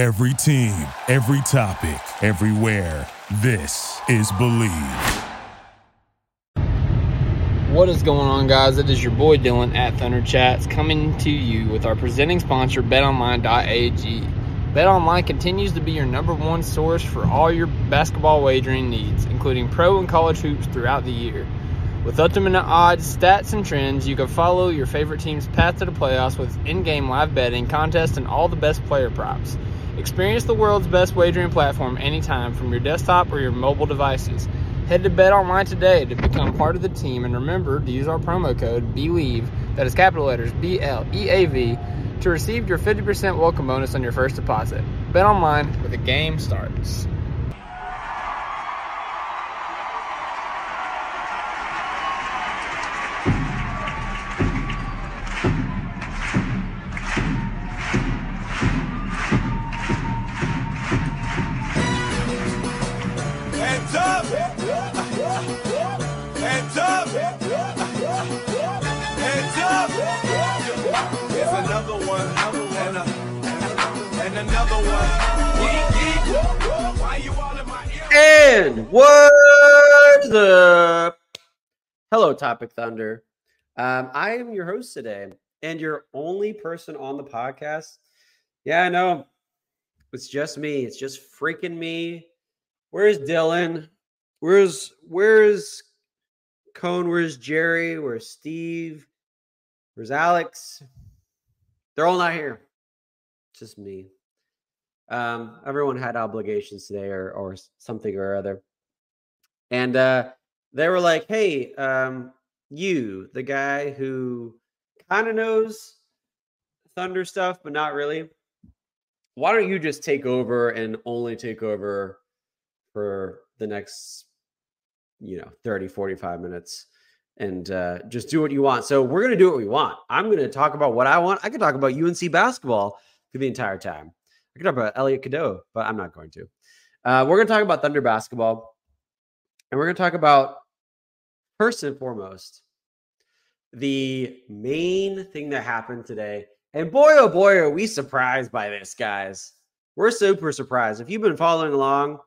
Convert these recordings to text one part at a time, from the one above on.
Every team, every topic, everywhere. This is Bleav. What is going on, guys? It is your boy Dylan at Thunder Chats coming to you with our presenting sponsor, BetOnline.ag. BetOnline continues to be your number one source for all your basketball wagering needs, including pro and college hoops throughout the year. With ultimate odds, stats, and trends, you can follow your favorite team's path to the playoffs with in-game live betting, contests, and all the best player props. Experience the world's best wagering platform anytime from your desktop or your mobile devices. Head to BetOnline today to become part of the team and remember to use our promo code BLEAV, that is capital letters B L E A V, to receive your 50% welcome bonus on your first deposit. BetOnline where the game starts. And what's up? Hello, Topic Thunder. Um, I am your host today, and your only person on the podcast. Yeah, I know. It's just me. It's just freaking me. Where's Dylan? Where's where's Cone? Where's Jerry? Where's Steve? Where's Alex? They're all not here. It's just me. Um, everyone had obligations today or or something or other. And uh they were like, hey, um, you, the guy who kind of knows Thunder stuff, but not really. Why don't you just take over and only take over for the next, you know, 30, 45 minutes and uh, just do what you want? So we're going to do what we want. I'm going to talk about what I want. I could talk about UNC basketball for the entire time. I could talk about Elliot Cadeau, but I'm not going to. Uh, we're going to talk about Thunder basketball. And we're going to talk about, first and foremost, the main thing that happened today. And boy, oh boy, are we surprised by this, guys. We're super surprised. If you've been following along,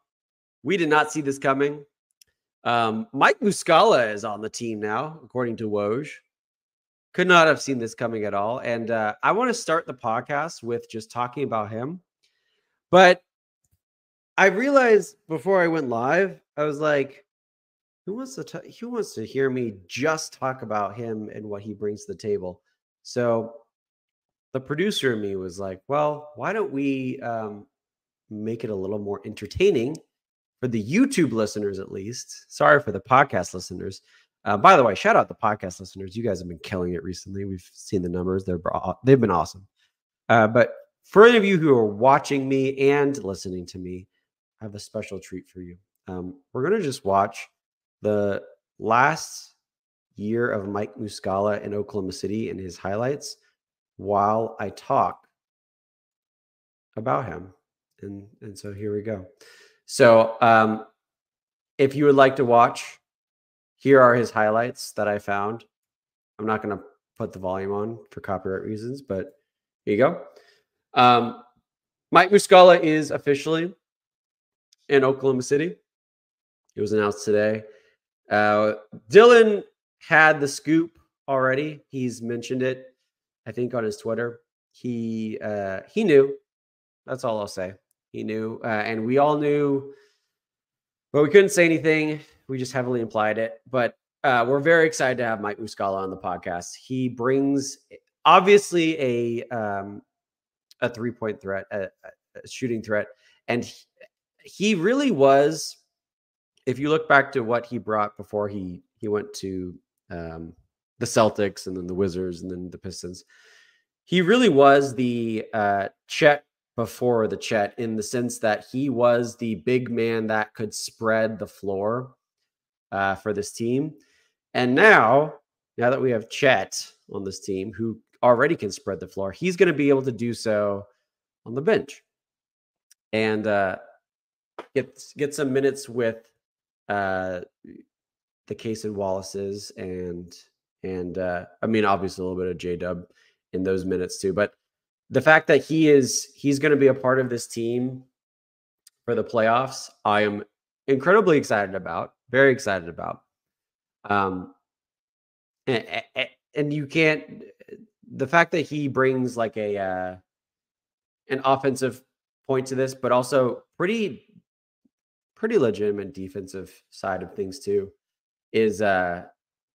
we did not see this coming. Um, Mike Muscala is on the team now, according to Woj. Could not have seen this coming at all. And uh, I want to start the podcast with just talking about him. But I realized before I went live, I was like, who wants to t- who wants to hear me just talk about him and what he brings to the table? So the producer in me was like, well, why don't we um, make it a little more entertaining for the YouTube listeners, at least? Sorry for the podcast listeners. Uh, by the way, shout out the podcast listeners. You guys have been killing it recently. We've seen the numbers; they're they've been awesome. Uh, but for any of you who are watching me and listening to me, I have a special treat for you. Um, we're gonna just watch the last year of Mike Muscala in Oklahoma City and his highlights while I talk about him. And and so here we go. So um if you would like to watch, here are his highlights that I found. I'm not going to put the volume on for copyright reasons, but here you go. Um Mike Muscala is officially in Oklahoma City. It was announced today. Uh, Dylan had the scoop already. He's mentioned it, I think, on his Twitter. He uh, he knew. That's all I'll say. He knew, uh, and we all knew, but we couldn't say anything. We just heavily implied it. But uh, we're very excited to have Mike Muscala on the podcast. He brings obviously a um, a three point threat, a, a shooting threat, and he, he really was if you look back to what he brought before he he went to um, the Celtics and then the Wizards and then the Pistons, he really was the uh, Chet before the Chet in the sense that he was the big man that could spread the floor uh, for this team. And now, now that we have Chet on this team who already can spread the floor, he's going to be able to do so on the bench and uh, get get some minutes with uh, the Cason Wallace's and and uh, I mean obviously a little bit of J Dub in those minutes too. But the fact that he is he's going to be a part of this team for the playoffs, I am incredibly excited about. Very excited about. Um, and, and you can't the fact that he brings like a uh, an offensive point to this, but also pretty pretty legitimate defensive side of things too, is uh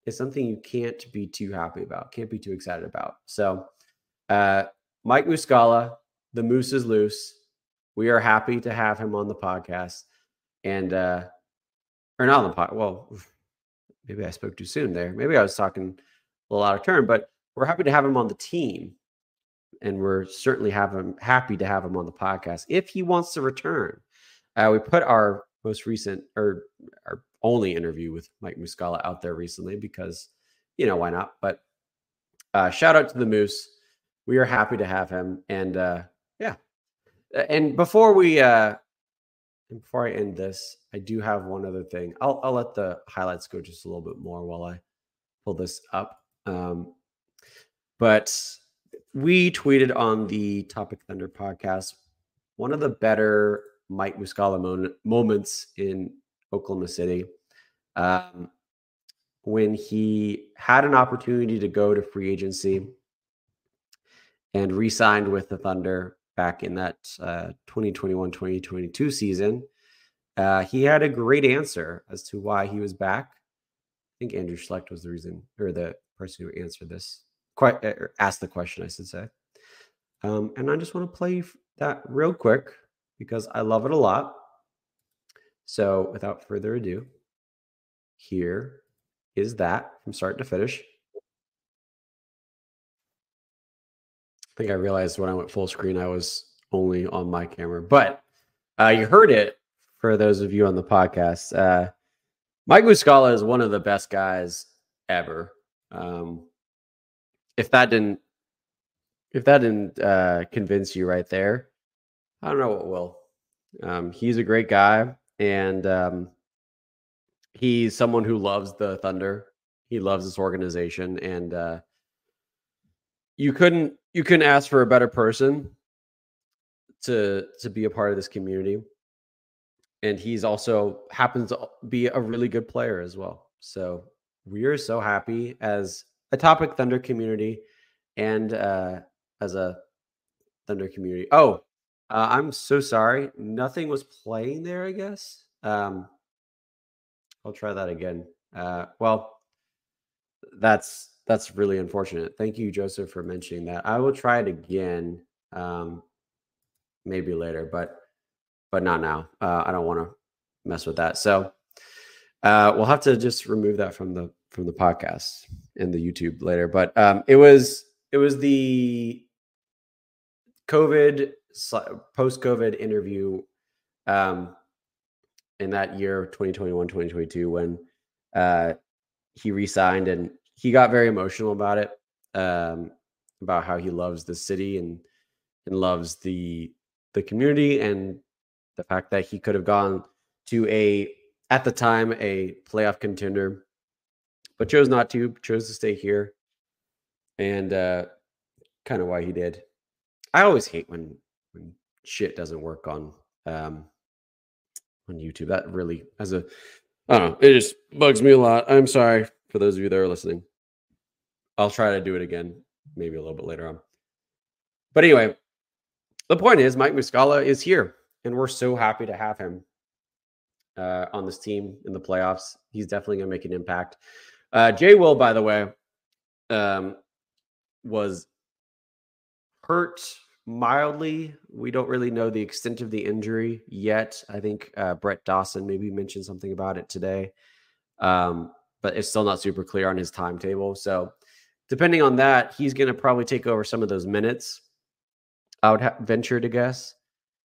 is something you can't be too happy about, can't be too excited about. So uh Mike Muscala, the moose is loose. We are happy to have him on the podcast. And uh or not on the pod. Well, maybe I spoke too soon there. Maybe I was talking a little out of turn, but we're happy to have him on the team. And we're certainly have him happy to have him on the podcast if he wants to return. Uh, we put our most recent or our only interview with Mike Muscala out there recently because you know why not? But uh, shout out to the Moose. We are happy to have him, and uh, yeah. And before we uh, before I end this, I do have one other thing. I'll I'll let the highlights go just a little bit more while I pull this up. Um, but we tweeted on the Topic Thunder podcast one of the better Mike Muscala mo- moments in Oklahoma City um, when he had an opportunity to go to free agency and re signed with the Thunder back in that 2021 uh, 2022 season. Uh, he had a great answer as to why he was back. I think Andrew Schlecht was the reason or the person who answered this quite uh, asked the question, I should say. Um, and I just want to play that real quick because I love it a lot. So, without further ado, here is that from start to finish. I think I realized when I went full screen, I was only on my camera, but uh, you heard it for those of you on the podcast. Uh, Mike Muscala is one of the best guys ever. Um, if that didn't if that didn't uh, convince you right there, I don't know what will. Um, he's a great guy, and um, he's someone who loves the Thunder. He loves this organization, and uh, you couldn't you couldn't ask for a better person to to be a part of this community. And he's also happens to be a really good player as well. So we are so happy as a Topic Thunder community and uh, as a Thunder community. Oh, uh, I'm so sorry. Nothing was playing there, I guess. Um, I'll try that again. Uh, well, that's that's really unfortunate. Thank you, Joseph, for mentioning that. I will try it again, um, maybe later, but but not now. Uh, I don't want to mess with that. So uh, we'll have to just remove that from the from the podcast and the YouTube later. But um, it was it was the COVID post COVID interview um, in that year 2021 2022 when uh, he resigned and he got very emotional about it um, about how he loves the city and and loves the the community and the fact that he could have gone to a at the time a playoff contender but chose not to, chose to stay here, and uh, kind of why he did. I always hate when when shit doesn't work on um, on YouTube. That really, as a, I don't know, it just bugs me a lot. I'm sorry for those of you that are listening. I'll try to do it again, maybe a little bit later on. But anyway, the point is, Mike Muscala is here, and we're so happy to have him uh, on this team in the playoffs. He's definitely going to make an impact. Uh, Jay Will, by the way, um, was hurt mildly. We don't really know the extent of the injury yet. I think uh, Brett Dawson maybe mentioned something about it today, um, but it's still not super clear on his timetable. So, depending on that, he's going to probably take over some of those minutes. I would ha- venture to guess,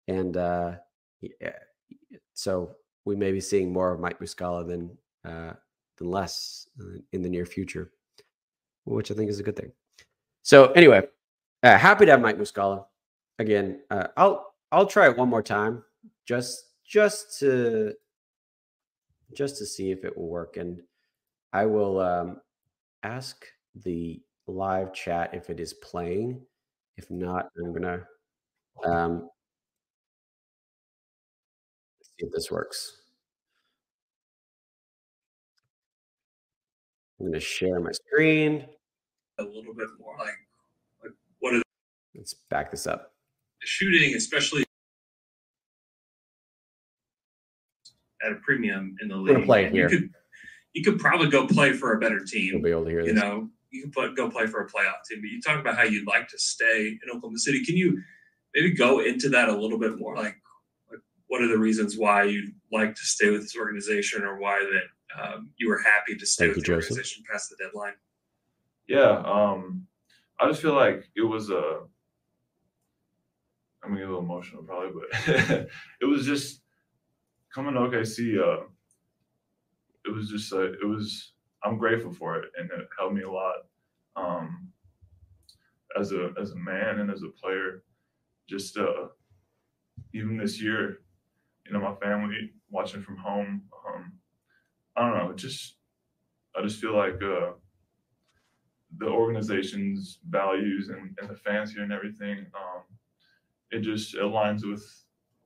and uh, yeah, so we may be seeing more of Mike Muscala than uh, than less in the near future, which I think is a good thing. So anyway, uh, happy to have Mike Muscala again. Uh, I'll I'll try it one more time, just just to just to see if it will work, and I will um, ask the live chat if it is playing. If not, I'm gonna um, see if this works. I'm gonna share my screen. a little bit more like like what Let's back this up. the shooting, especially at a premium in the league. play and you here. could you could probably go play for a better team. You'll be able to hear You this. know, you can put, go play for a playoff team. But you talk about how you'd like to stay in Oklahoma City. Can you maybe go into that a little bit more? Like, like what are the reasons why you'd like to stay with this organization, or why that um, you were happy to stay Thank with you, the Joseph. organization past the deadline? Yeah, um, I just feel like it was a. I'm gonna get a little emotional probably, but it was just coming to OKC. Uh, it was just uh, it was. I'm grateful for it, and it helped me a lot. Um, as a as a man and as a player, just uh, even this year, you know, my family watching from home. I don't know, just I just feel like. Uh, the organization's values and, and the fans here and everything, um, it just aligns with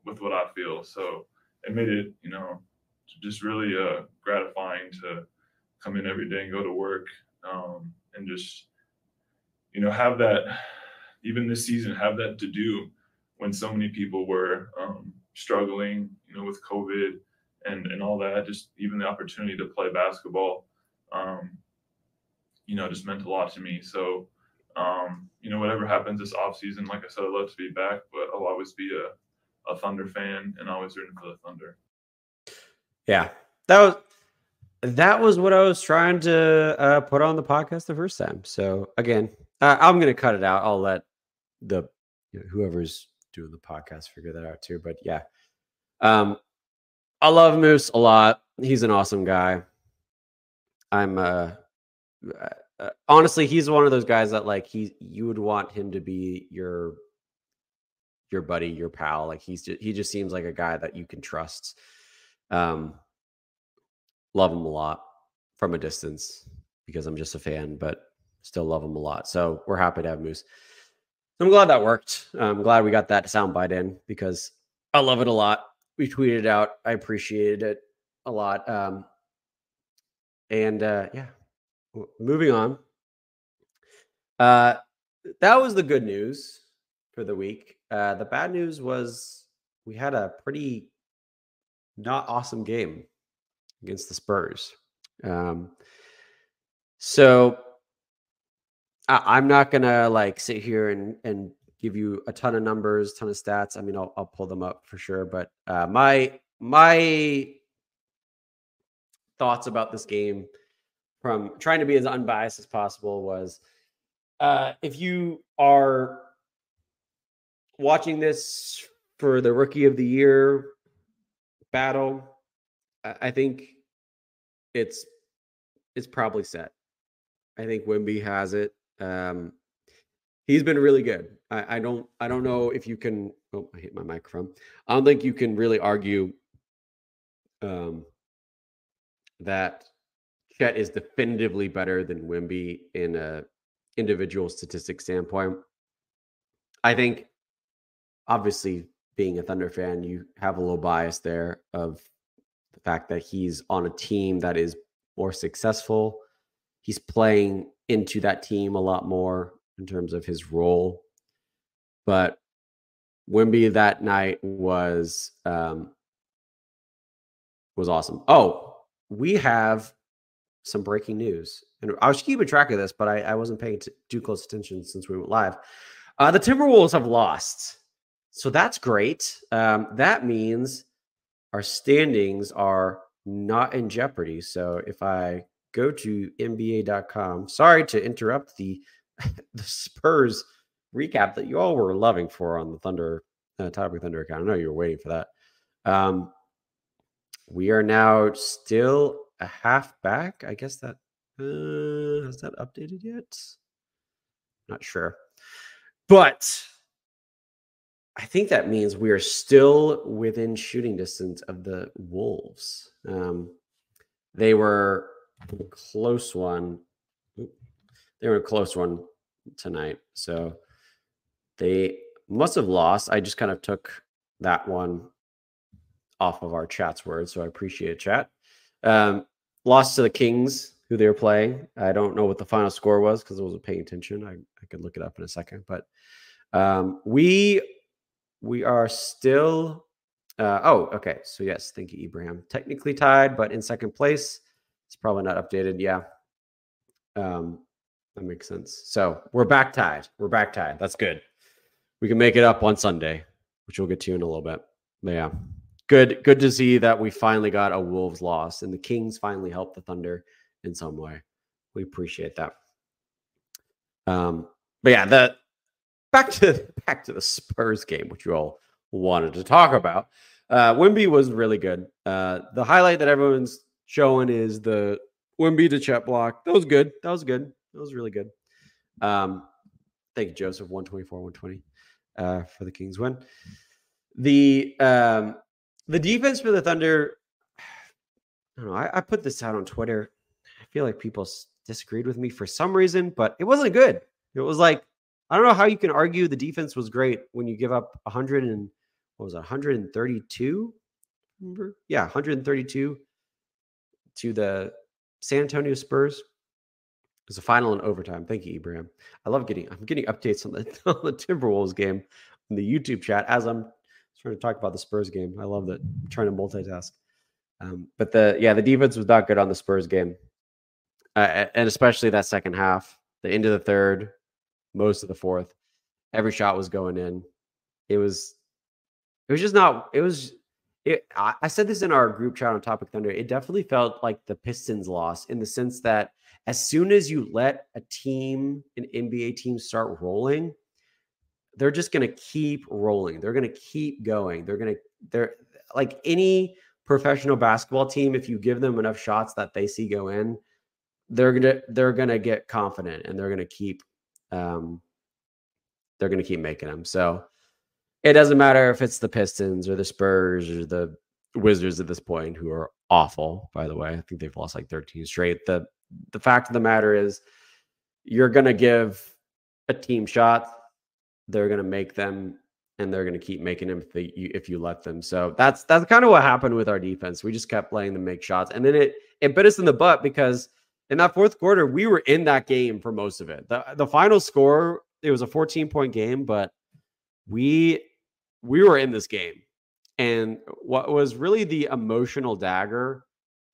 with what I feel. So it made it, you know, just really uh, gratifying to come in every day and go to work um, and just, you know, have that. Even this season, have that to do when so many people were um, struggling, you know, with COVID and and all that. Just even the opportunity to play basketball. Um, you know, just meant a lot to me. So, um, you know, whatever happens this off season, like I said, I'd love to be back, but I'll always be a, a Thunder fan and always rooting for the Thunder. Yeah, that was that was what I was trying to uh, put on the podcast the first time. So again, uh, I'm gonna cut it out. I'll let the you know, whoever's doing the podcast figure that out too. But yeah, um, I love Moose a lot. He's an awesome guy. I'm uh, uh, uh, honestly, he's one of those guys that like he you would want him to be your your buddy, your pal. Like he's just, he just seems like a guy that you can trust. Um, love him a lot from a distance because I'm just a fan, but still love him a lot. So we're happy to have Moose. I'm glad that worked. I'm glad we got that soundbite in because I love it a lot. We tweeted out. I appreciated it a lot. Um, and uh, yeah, moving on. Uh, that was the good news for the week. Uh, the bad news was we had a pretty not awesome game against the Spurs. Um, so I, I'm not gonna like sit here and and give you a ton of numbers, ton of stats. I mean, I'll I'll pull them up for sure. But uh, my my thoughts about this game from trying to be as unbiased as possible was uh, if you are watching this for the rookie of the year battle, I think it's it's probably set. I think Wemby has it. Um, he's been really good. I, I don't I don't know if you can. Oh, I hit my microphone. I don't think you can really argue um, that Chet is definitively better than Wemby in a individual statistic standpoint. I think, obviously, being a Thunder fan, you have a little bias there of the fact that he's on a team that is more successful. He's playing into that team a lot more in terms of his role. But Wemby that night was um, was awesome. Oh, we have some breaking news, and I was keeping track of this, but I, I wasn't paying too close attention since we went live. Uh, the Timberwolves have lost, so that's great. Um, that means our standings are not in jeopardy. So if I go to NBA.com, sorry to interrupt the the Spurs recap that you all were loving for on the Thunder uh, Topic Thunder account. I know you were waiting for that. Um, we are now still a half back. I guess that uh, has that updated yet? Not sure, but I think that means we are still within shooting distance of the Wolves. Um, they were a close one. They were a close one tonight. So They must have lost. I just kind of took that one off of our chat's words, so I appreciate chat. Um, lost to the Kings, who they were playing. I don't know what the final score was because I wasn't paying attention. I, I could look it up in a second, but um, we we are still. Uh, oh, okay. So yes, thank you, Ibrahim. Technically tied, but in second place. It's probably not updated. Yeah, um, that makes sense. So we're back tied. We're back tied. That's good. We can make it up on Sunday, which we'll get to in a little bit. But yeah, good. Good to see that we finally got a Wolves loss, and the Kings finally helped the Thunder in some way. We appreciate that. Um, but yeah, the back to back to the Spurs game, which you all wanted to talk about. Uh, Wemby was really good. Uh, the highlight that everyone's showing is the Wemby to Chet block. That was good. That was good. That was really good. Um, thank you, Joseph. 124, 120 uh, for the Kings win. The um, the defense for the Thunder. I don't know. I, I put this out on Twitter. I feel like people disagreed with me for some reason, but it wasn't good. It was like I don't know how you can argue the defense was great when you give up 100 and what was it, 132? Remember? Yeah, 132 to the San Antonio Spurs. It was a final in overtime. Thank you, Ibrahim. I love getting I'm getting updates on the, on the Timberwolves game in the YouTube chat as I'm trying to talk about the Spurs game. I love that. I'm trying to multitask. Um, but the yeah, the defense was not good on the Spurs game, uh, and especially that second half, the end of the third, most of the fourth. Every shot was going in. It was, it was just not. It was. It, I, I said this in our group chat on Topic Thunder. It definitely felt like the Pistons loss in the sense that as soon as you let a team, an NBA team, start rolling, they're just going to keep rolling. They're going to keep going. They're going to. They're like any professional basketball team. If you give them enough shots that they see go in, they're gonna they're gonna get confident and they're gonna keep um, they're gonna keep making them. So it doesn't matter if it's the Pistons or the Spurs or the Wizards at this point, who are awful, by the way. I think they've lost like 13 straight. The the fact of the matter is you're gonna give a team shots, they're gonna make them and they're going to keep making them if, they, you, if you let them. So that's that's kind of what happened with our defense. We just kept letting them make shots, and then it it bit us in the butt because in that fourth quarter we were in that game for most of it. the The final score it was a 14 point game, but we we were in this game, and what was really the emotional dagger,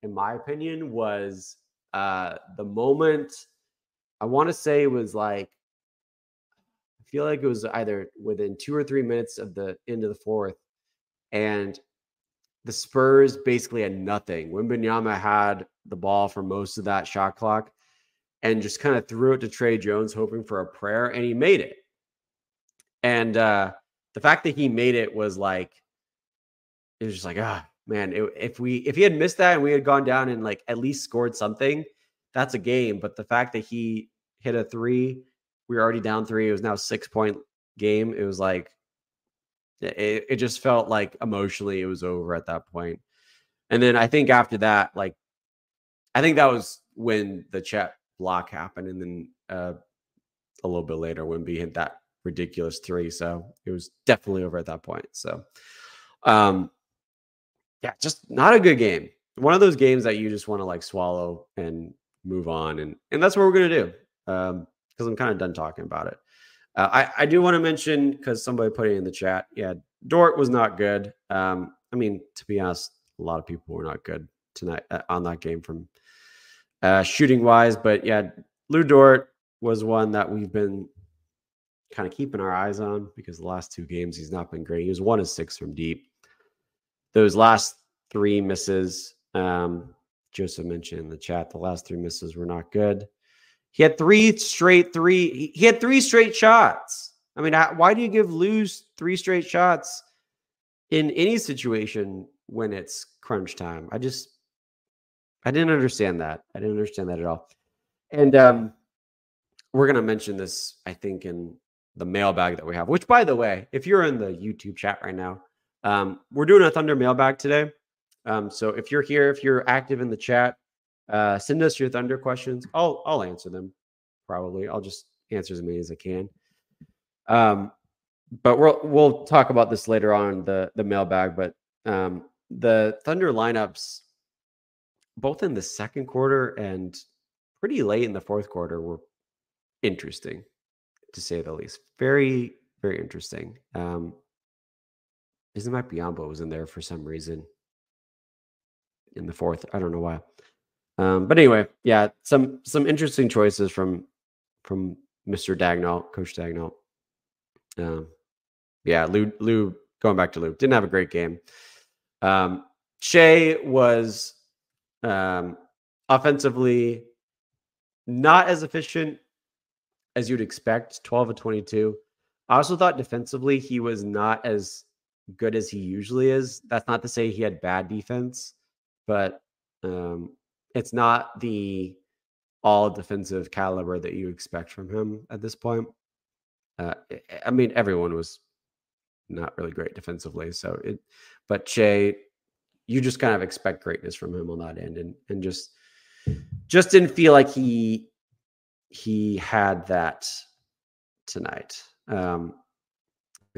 in my opinion, was uh the moment. I want to say it was like I feel like it was either within two or three minutes of the end of the fourth, and the Spurs basically had nothing. Wembanyama had the ball for most of that shot clock, and just kind of threw it to Tre Jones, hoping for a prayer, and he made it. And uh, the fact that he made it was like, it was just like, ah, man, it, if we if he had missed that and we had gone down and like at least scored something, that's a game. But the fact that he hit a three we were already down three. It was now six point game. It was like it, it just felt like emotionally it was over at that point. And then I think after that, like I think that was when the Chet block happened, and then uh, a little bit later when we hit that ridiculous three. So it was definitely over at that point. So um yeah, just not a good game. One of those games that you just want to like swallow and move on, and and that's what we're gonna do. Um, because I'm kind of done talking about it. Uh, I, I do want to mention because somebody put it in the chat. Yeah, Dort was not good. Um, I mean, to be honest, a lot of people were not good tonight uh, on that game from uh, shooting wise. But yeah, Lu Dort was one that we've been kind of keeping our eyes on because the last two games he's not been great. He was one of six from deep. Those last three misses, um, Joseph mentioned in the chat, the last three misses were not good. He had three straight three. He had three straight shots. I mean, why do you give lose three straight shots in any situation when it's crunch time? I just, I didn't understand that. I didn't understand that at all. And um, we're gonna mention this, I think, in the mailbag that we have. Which, by the way, if you're in the YouTube chat right now, um, we're doing a Thunder mailbag today. Um, so if you're here, if you're active in the chat, uh, send us your Thunder questions. I'll I'll answer them. Probably I'll just answer as many as I can. Um, but we'll we'll talk about this later on the the mailbag. But um, the Thunder lineups, both in the second quarter and pretty late in the fourth quarter, were interesting to say the least. Very very interesting. Um, Bismack Biyombo was in there for some reason in the fourth? I don't know why. Um, but anyway, yeah, some some interesting choices from from Mr. Daigneault, Coach Daigneault. Um, yeah, Lu, Lu, going back to Lu, didn't have a great game. Um, Shai was um, offensively not as efficient as you'd expect, 12 of 22. I also thought defensively he was not as good as he usually is. That's not to say he had bad defense, but um, it's not the all defensive caliber that you expect from him at this point. Uh, I mean, everyone was not really great defensively. So it, but Shai, you just kind of expect greatness from him on that end, and and just just didn't feel like he he had that tonight. Um,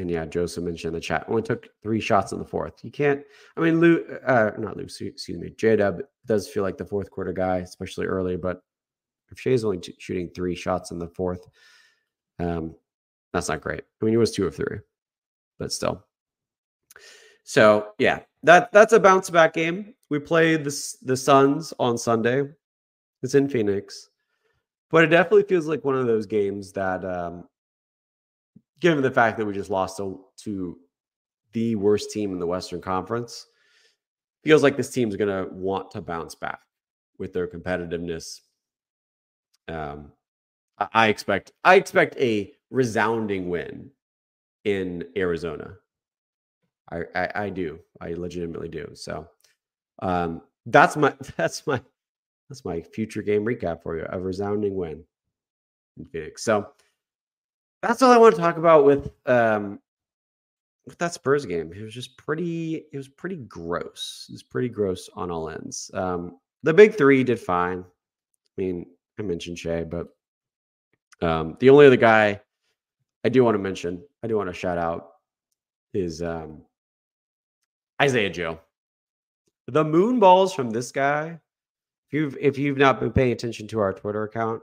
and yeah, Joseph mentioned in the chat only took three shots in the fourth. You can't. I mean, Lu, uh, not Lu. Excuse me. J Dub does feel like the fourth quarter guy, especially early. But if Shai's only t- shooting three shots in the fourth, um, that's not great. I mean, he was two of three, but still. So yeah, that that's a bounce back game. We play the the Suns on Sunday. It's in Phoenix, but it definitely feels like one of those games that um, given the fact that we just lost to, to the worst team in the Western Conference, feels like this team's going to want to bounce back with their competitiveness. Um, I, expect I expect a resounding win in Arizona. I, I, I do. I legitimately do. So um, that's my that's my that's my future game recap for you. A resounding win in Phoenix. So that's all I want to talk about with um with that Spurs game. It was just pretty it was pretty gross. It was pretty gross on all ends. Um the big three did fine. I mean, I mentioned Shea, but um the only other guy I do want to mention, I do want to shout out is um Isaiah Joe. The moon balls from this guy. If you've if you've not been paying attention to our Twitter account,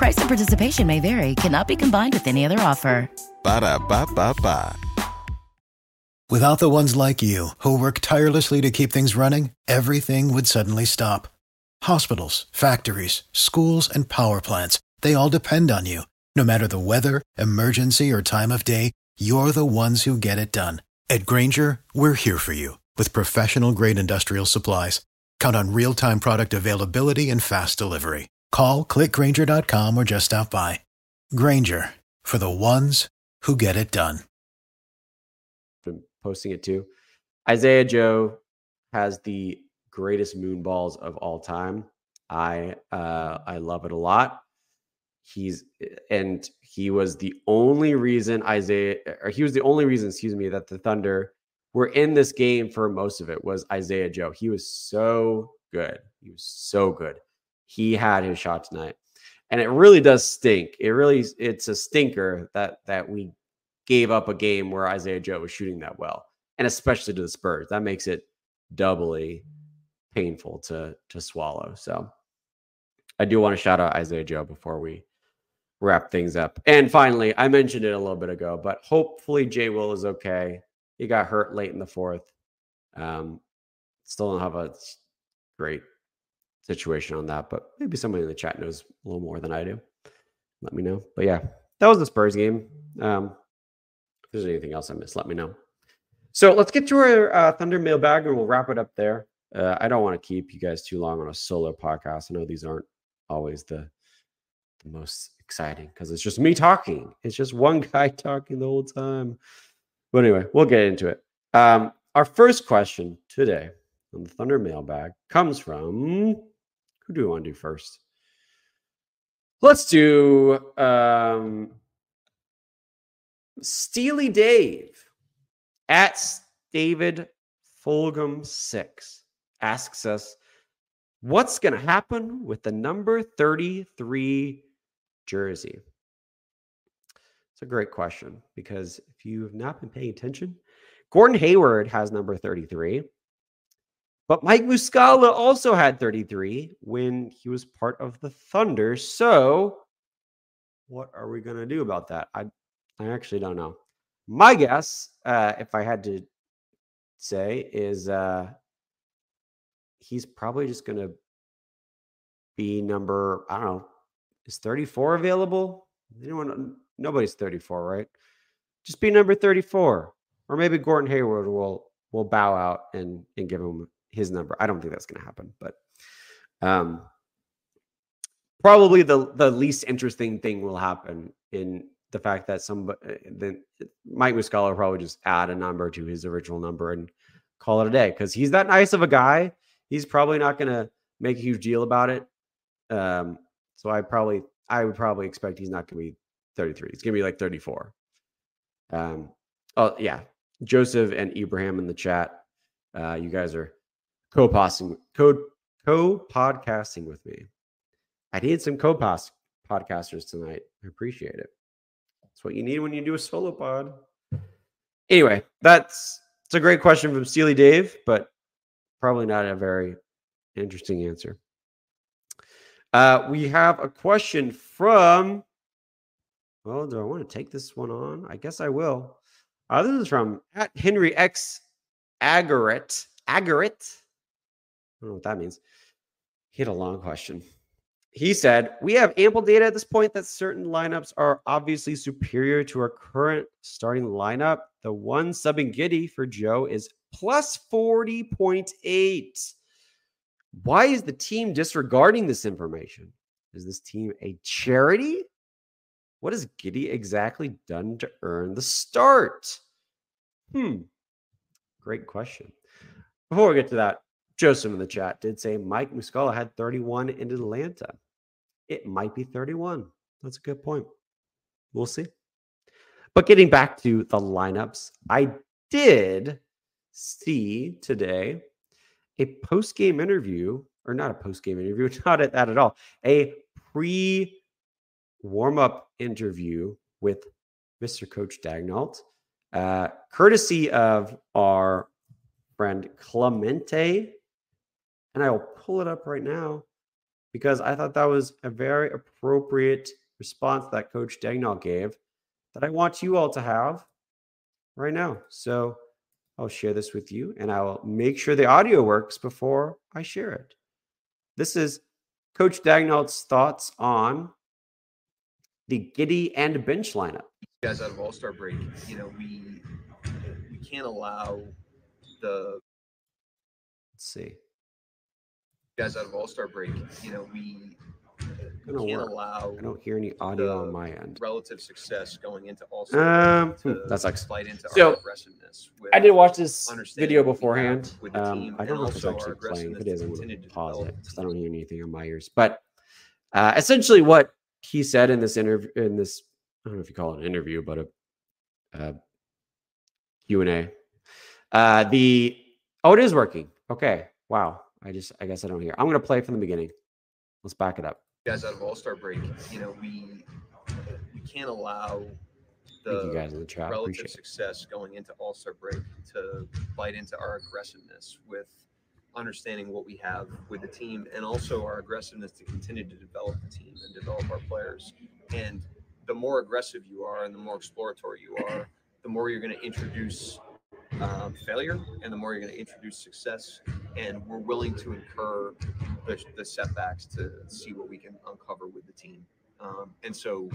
Price and participation may vary, cannot be combined with any other offer. Ba da ba ba ba. Without the ones like you, who work tirelessly to keep things running, everything would suddenly stop. Hospitals, factories, schools, and power plants, they all depend on you. No matter the weather, emergency, or time of day, you're the ones who get it done. At Grainger, we're here for you with professional grade industrial supplies. Count on real time product availability and fast delivery. Call clickgrainger.com or just stop by. Grainger for the ones who get it done. been posting it too. Isaiah Joe has the greatest moon balls of all time. I uh I love it a lot. He's and he was the only reason Isaiah or he was the only reason, excuse me, that the Thunder were in this game for most of it was Isaiah Joe. He was so good. He was so good. He had his shot tonight. And it really does stink. It really it's a stinker that that we gave up a game where Isaiah Joe was shooting that well. And especially to the Spurs. That makes it doubly painful to to swallow. So I do want to shout out Isaiah Joe before we wrap things up. And finally, I mentioned it a little bit ago, but hopefully Jay Will is okay. He got hurt late in the fourth. Um, still don't have a great situation on that, but maybe somebody in the chat knows a little more than I do. Let me know. But yeah, that was the Spurs game. Um, if there's anything else I missed, let me know. So let's get to our uh, Thunder mailbag and we'll wrap it up there. Uh, I don't want to keep you guys too long on a solo podcast. I know these aren't always the the most exciting because it's just me talking. It's just one guy talking the whole time. But anyway, we'll get into it. Um, our first question today on the Thunder mailbag comes from who do we want to do first? Let's do um, Steely Dave at David Fulgham six asks us, "What's going to happen with the number thirty three jersey?" It's a great question because if you have not been paying attention, Gordon Hayward has number 33, but Mike Muscala also had 33 when he was part of the Thunder. So, what are we going to do about that? I, I actually don't know. My guess, uh, if I had to say, is uh, he's probably just going to be number, I don't know, is 34 available? Anyone Nobody's 34, right? Just be number 34. Or maybe Gordon Hayward will will bow out and and give him his number. I don't think that's going to happen, but um probably the the least interesting thing will happen in the fact that some then Mike Muscala probably just add a number to his original number and call it a day because he's that nice of a guy. He's probably not going to make a huge deal about it. Um, so I probably I would probably expect he's not going to be 33. It's gonna be like 34. Um, oh yeah, Joseph and Ibrahim in the chat. Uh, you guys are co-posting, co co-podcasting with me. I need some co-post podcasters tonight. I appreciate it. That's what you need when you do a solo pod. Anyway, that's it's a great question from Steely Dave, but probably not a very interesting answer. Uh, we have a question from well, do I want to take this one on? I guess I will. Uh, this is from at Henry X Agaret. Agaret. I don't know what that means. He had a long question. He said, We have ample data at this point that certain lineups are obviously superior to our current starting lineup. The one subbing Giddey for Joe is plus 40.8. Why is the team disregarding this information? Is this team a charity? What has Giddey exactly done to earn the start? Hmm. Great question. Before we get to that, Joseph in the chat did say Mike Muscala had 31 in Atlanta. It might be 31. That's a good point. We'll see. But getting back to the lineups, I did see today a post game interview, or not a post game interview, not at that at all, a pre warm up interview with Mr. Coach Daigneault, uh, courtesy of our friend Clemente. And I will pull it up right now because I thought that was a very appropriate response that Coach Daigneault gave that I want you all to have right now. So I'll share this with you and I will make sure the audio works before I share it. This is Coach Daigneault's thoughts on the Giddey and bench lineup. Guys out of All Star break, you know, we we can't allow the let's see guys out of All Star break, you know, we we can't work. allow I don't hear any audio on my end. relative success going into All Star. Um, hmm, that sucks. Fight into So, our aggressiveness. With I did watch this video what we have beforehand. with the Um, team I don't know if it's actually playing. If it aggressiveness is, to I'm going to to pause develop it because I don't hear anything on my ears. But uh, essentially, what he said in this interview, in this, I don't know if you call it an interview, but a, a Q and A. Uh, the oh, it is working. Okay, wow. I just, I guess I don't hear. I'm going to play from the beginning. Let's back it up. guys out of All Star break, you know, we we can't allow Thank you the guys in the chat. relative Appreciate success going into All Star break to bite into our aggressiveness with understanding what we have with the team and also our aggressiveness to continue to develop the team and develop our players. And the more aggressive you are and the more exploratory you are, the more you're going to introduce um, failure and the more you're going to introduce success. And we're willing to incur the, the setbacks to see what we can uncover with the team. Um, and so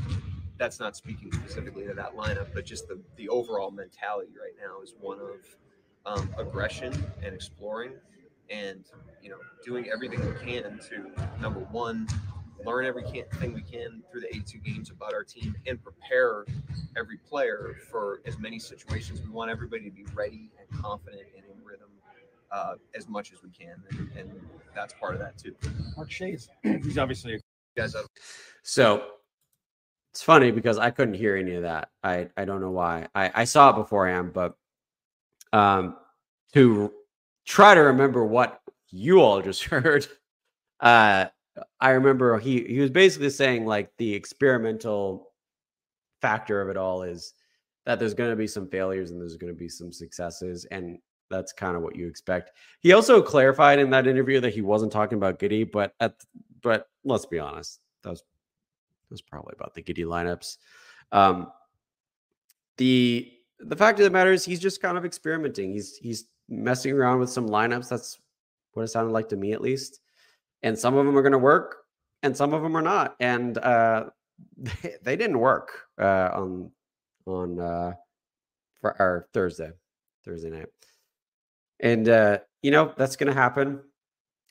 that's not speaking specifically to that lineup, but just the, the overall mentality right now is one of um, aggression and exploring and you know doing everything we can to number one learn everything we can through the 82 games about our team and prepare every player for as many situations we want everybody to be ready and confident uh, as much as we can, and, and that's part of that too. Mark Shays, he's obviously a You guys have So it's funny because I couldn't hear any of that. I I don't know why. I I saw it beforehand, but um to try to remember what you all just heard, uh I remember he he was basically saying like the experimental factor of it all is that there's going to be some failures and there's going to be some successes and that's kind of what you expect. He also clarified in that interview that he wasn't talking about Giddey, but at but let's be honest, that was that was probably about the Giddey lineups. Um, the the fact of the matter is he's just kind of experimenting. He's he's messing around with some lineups. That's what it sounded like to me, at least. And some of them are going to work, and some of them are not. And uh, they, they didn't work uh, on on uh, for our Thursday Thursday night. And uh, you know that's to happen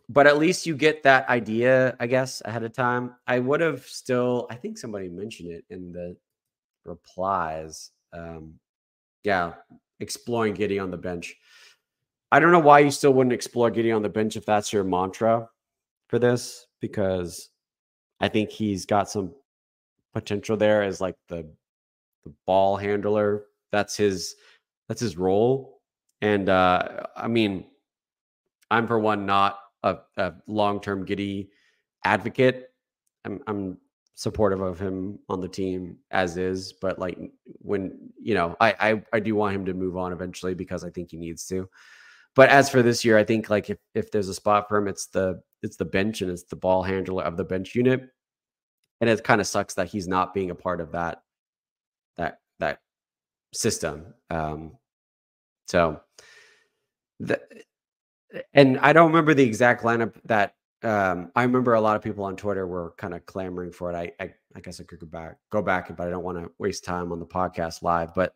but at least you get that idea, I guess, ahead of time. I would have still, I think somebody mentioned it in the replies. Um, yeah, exploring Giddey on the bench. I don't know why you still wouldn't explore Giddey on the bench if that's your mantra for this, because I think he's got some potential there as like the the ball handler. That's his that's his role. And uh I mean, I'm for one not a, a long-term Giddey advocate. I'm, I'm supportive of him on the team as is, but like when you know, I, I I do want him to move on eventually because I think he needs to. But as for this year, I think like if if there's a spot for him, it's the it's the bench and it's the ball handler of the bench unit. And it kind of sucks that he's not being a part of that that that system. Um so the and I don't remember the exact lineup that um, I remember a lot of people on Twitter were kind of clamoring for it. I, I, I guess I could go back, go back, but I don't want to waste time on the podcast live. But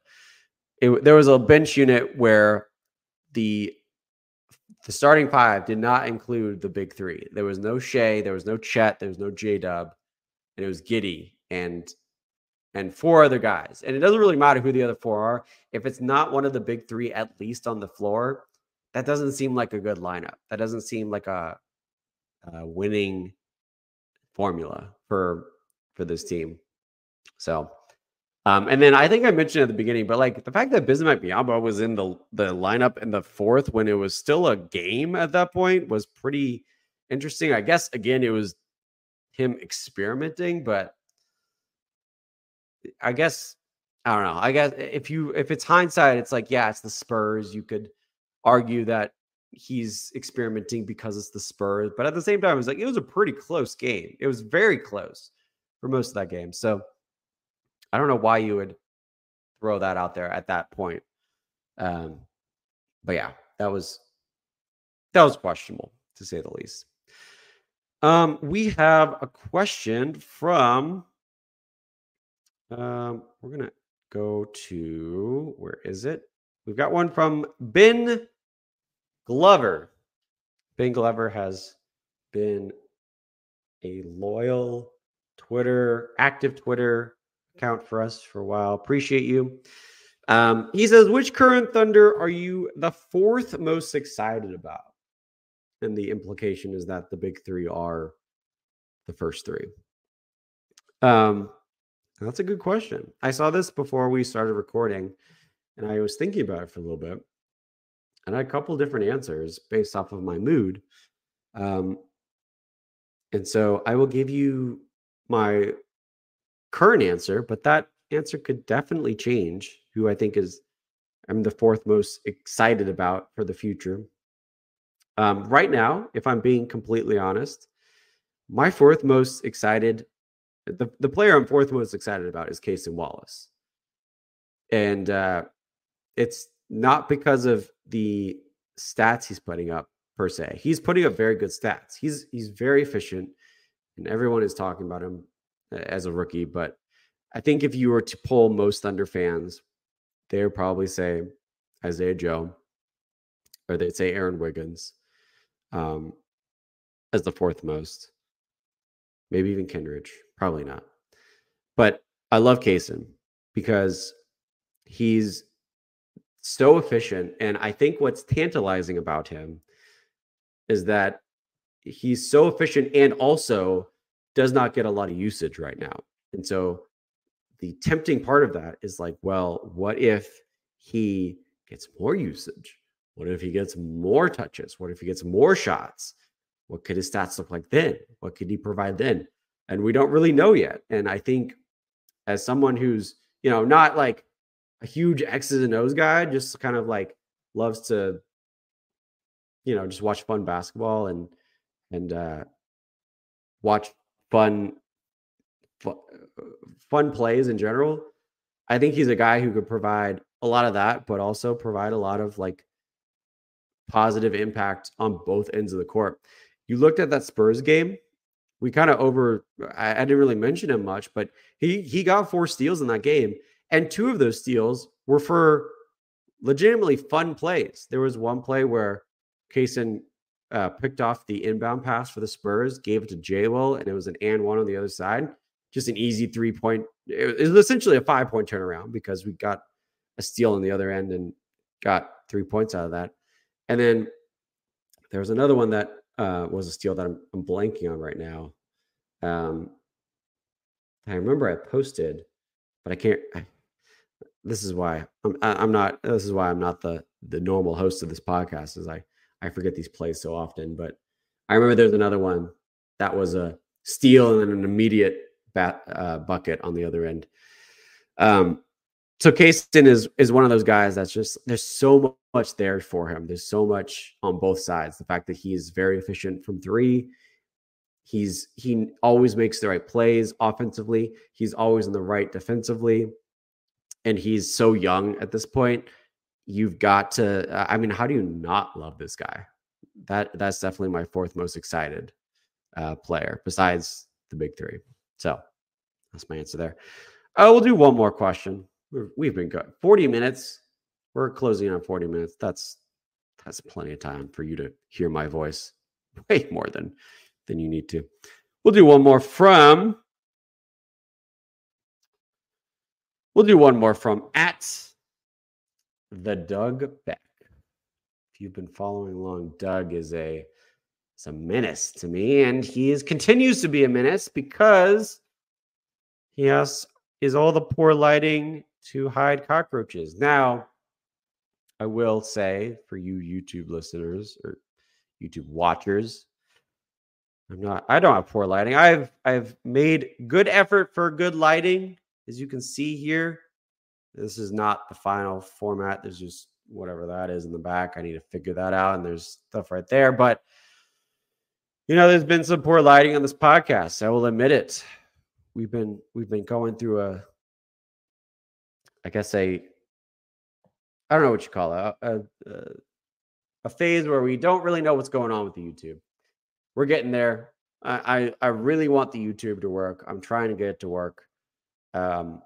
it, there was a bench unit where the the starting five did not include the big three. There was no Shai, there was no Chet, there was no J Dub, and it was Giddey and and four other guys. And it doesn't really matter who the other four are. If it's not one of the big three, at least on the floor, that doesn't seem like a good lineup. That doesn't seem like a, a winning formula for for this team. So, um, and then I think I mentioned at the beginning, but like the fact that Bismack Biyombo was in the the lineup in the fourth when it was still a game at that point was pretty interesting. I guess again it was him experimenting, but I guess I don't know. I guess if you if it's hindsight, it's like yeah, it's the Spurs. You could argue that he's experimenting because it's the Spurs, but at the same time, it was like it was a pretty close game. It was very close for most of that game. So I don't know why you would throw that out there at that point. Um, but yeah, that was that was questionable to say the least. Um, we have a question from. Um, we're gonna go to where is it? We've got one from Ben Glover. Ben Glover has been a loyal Twitter, active Twitter account for us for a while. Appreciate you. Um, he says, which current Thunder are you the fourth most excited about? And the implication is that the big three are the first three. Um, that's a good question. I saw this before we started recording, and I was thinking about it for a little bit. And I had a couple different answers based off of my mood. Um, and so I will give you my current answer, but that answer could definitely change. Who I think is I'm the fourth most excited about for the future. Um, right now, if I'm being completely honest, my fourth most excited, the, the player I'm fourth most excited about is Cason Wallace. And uh, it's not because of the stats he's putting up per se. He's putting up very good stats. He's he's very efficient, and everyone is talking about him as a rookie. But I think if you were to pull most Thunder fans, they would probably say Isaiah Joe, or they'd say Aaron Wiggins, um, as the fourth most. Maybe even Kenrich. Probably not. But I love Cason because he's so efficient. And I think what's tantalizing about him is that he's so efficient and also does not get a lot of usage right now. And so the tempting part of that is like, well, what if he gets more usage? What if he gets more touches? What if he gets more shots? What could his stats look like then? What could he provide then? And we don't really know yet. And I think as someone who's, you know, not like a huge X's and O's guy, just kind of like loves to, you know, just watch fun basketball and and uh watch fun fun plays in general. I think he's a guy who could provide a lot of that, but also provide a lot of like positive impact on both ends of the court. You looked at that Spurs game. We kind of over. I, I didn't really mention him much, but he he got four steals in that game, and two of those steals were for legitimately fun plays. There was one play where Cason uh, picked off the inbound pass for the Spurs, gave it to Jaywell, and it was an and one on the other side. Just an easy three point. It was essentially a five point turnaround because we got a steal on the other end and got three points out of that. And then there was another one that uh, was a steal that I'm, I'm blanking on right now. Um, I remember I posted, but I can't. I, this is why I'm I'm not. This is why I'm not the the normal host of this podcast. Is I I forget these plays so often. But I remember there's another one that was a steal and then an immediate bat, uh, bucket on the other end. Um, so Cason is is one of those guys that's just there's so much there for him. There's so much on both sides. The fact that he is very efficient from three, he's he always makes the right plays offensively. He's always in the right defensively, and he's so young at this point. You've got to. I mean, how do you not love this guy? That that's definitely my fourth most excited uh, player besides the big three. So that's my answer there. Uh, we'll do one more question. We're, we've been good. 40 minutes. We're closing on 40 minutes. That's that's plenty of time for you to hear my voice. Way more than than you need to. We'll do one more from We'll do one more from at the Doug Beck. If you've been following along, Doug is a is a menace to me, and he is continues to be a menace because he has is all the poor lighting to hide cockroaches. Now, I will say for you YouTube listeners or YouTube watchers, I'm not I don't have poor lighting. I've I've made good effort for good lighting. As you can see here, this is not the final format. There's just whatever that is in the back. I need to figure that out. And there's stuff right there. But you know, there's been some poor lighting on this podcast. I will admit it. We've been we've been going through a I guess a I don't know what you call it, a, a, a phase where we don't really know what's going on with the YouTube. We're getting there. I, I I really want the YouTube to work. I'm trying to get it to work. Um,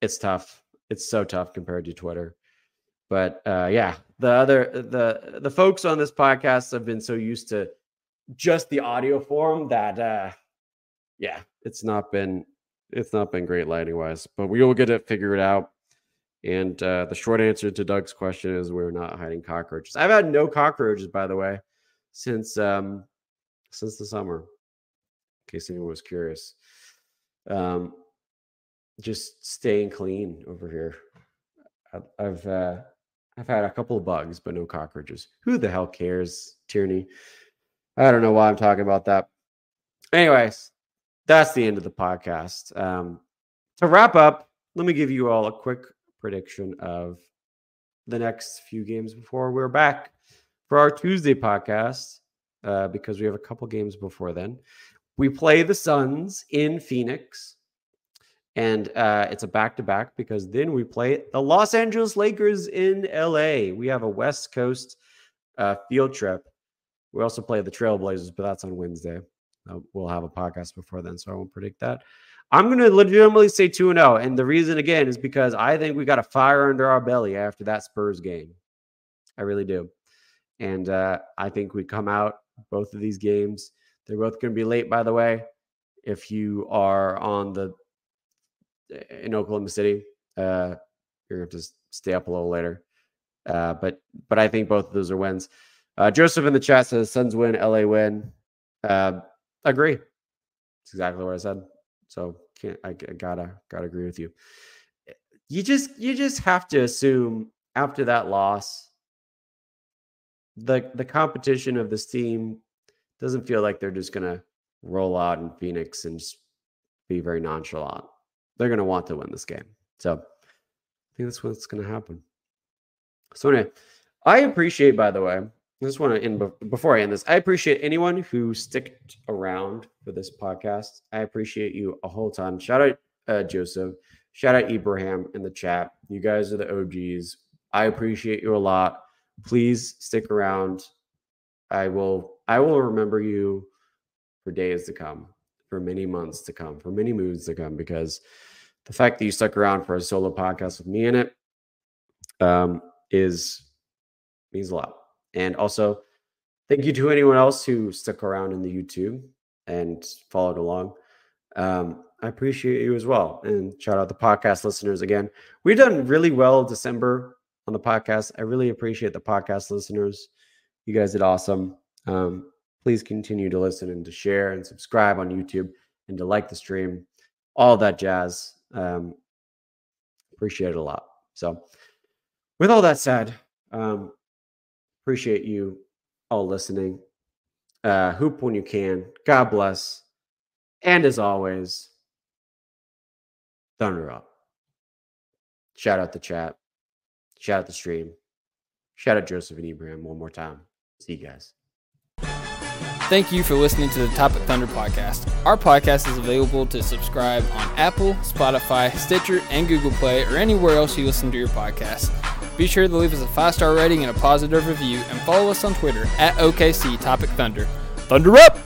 it's tough. It's so tough compared to Twitter. But uh, yeah, the other the the folks on this podcast have been so used to just the audio form that uh, yeah, it's not been it's not been great lighting wise. But we will get it figured out. And uh, the short answer to Doug's question is we're not hiding cockroaches. I've had no cockroaches, by the way, since um, since the summer. In case anyone was curious. Um, just staying clean over here. I- I've uh, I've had a couple of bugs, but no cockroaches. Who the hell cares, Tierney? I don't know why I'm talking about that. Anyways, that's the end of the podcast. Um, to wrap up, let me give you all a quick prediction of the next few games before we're back for our Tuesday podcast uh, because we have a couple games before then. We play the Suns in Phoenix, and uh, it's a back to back because then we play the Los Angeles Lakers in LA. We have a West Coast uh, field trip. We also play the Trailblazers, but that's on Wednesday. Uh, we'll have a podcast before then, so I won't predict that. I'm going to legitimately say 2 0. And the reason, again, is because I think we got a fire under our belly after that Spurs game. I really do. And uh, I think we come out both of these games. They're both going to be late, by the way. If you are on the in Oklahoma City, uh, you're going to have to stay up a little later. Uh, but but I think both of those are wins. Uh, Joseph in the chat says Suns win, LA win. Uh, agree. That's exactly what I said. So can't I, I gotta gotta agree with you. Eh, you just you just have to assume after that loss, the the competition of this team doesn't feel like they're just gonna roll out in Phoenix and just be very nonchalant. They're gonna want to win this game. So I think that's what's gonna happen. So anyway, I appreciate, by the way, Just want to end before I end this. I appreciate anyone who sticked around for this podcast. I appreciate you a whole ton. Shout out uh, Joseph. Shout out Ibrahim in the chat. You guys are the OGs. I appreciate you a lot. Please stick around. I will. I will remember you for days to come, for many months to come, for many moons to come, because the fact that you stuck around for a solo podcast with me in it um, is means a lot. And also, thank you to anyone else who stuck around in the YouTube and followed along. Um, I appreciate you as well. And shout out the podcast listeners again. We've done really well December on the podcast. I really appreciate the podcast listeners. You guys did awesome. Um, please continue to listen and to share and subscribe on YouTube and to like the stream, all that jazz. Um, appreciate it a lot. So, with all that said, um, Appreciate you all listening. Uh, hoop when you can. God bless. And as always, thunder up. Shout out the chat. Shout out the stream. Shout out Joseph and Ibrahim one more time. See you guys. Thank you for listening to the Topic Thunder podcast. Our podcast is available to subscribe on Apple, Spotify, Stitcher, and Google Play, or anywhere else you listen to your podcast. Be sure to leave us a five star rating and a positive review, and follow us on Twitter at OKC Topic Thunder. Thunder up!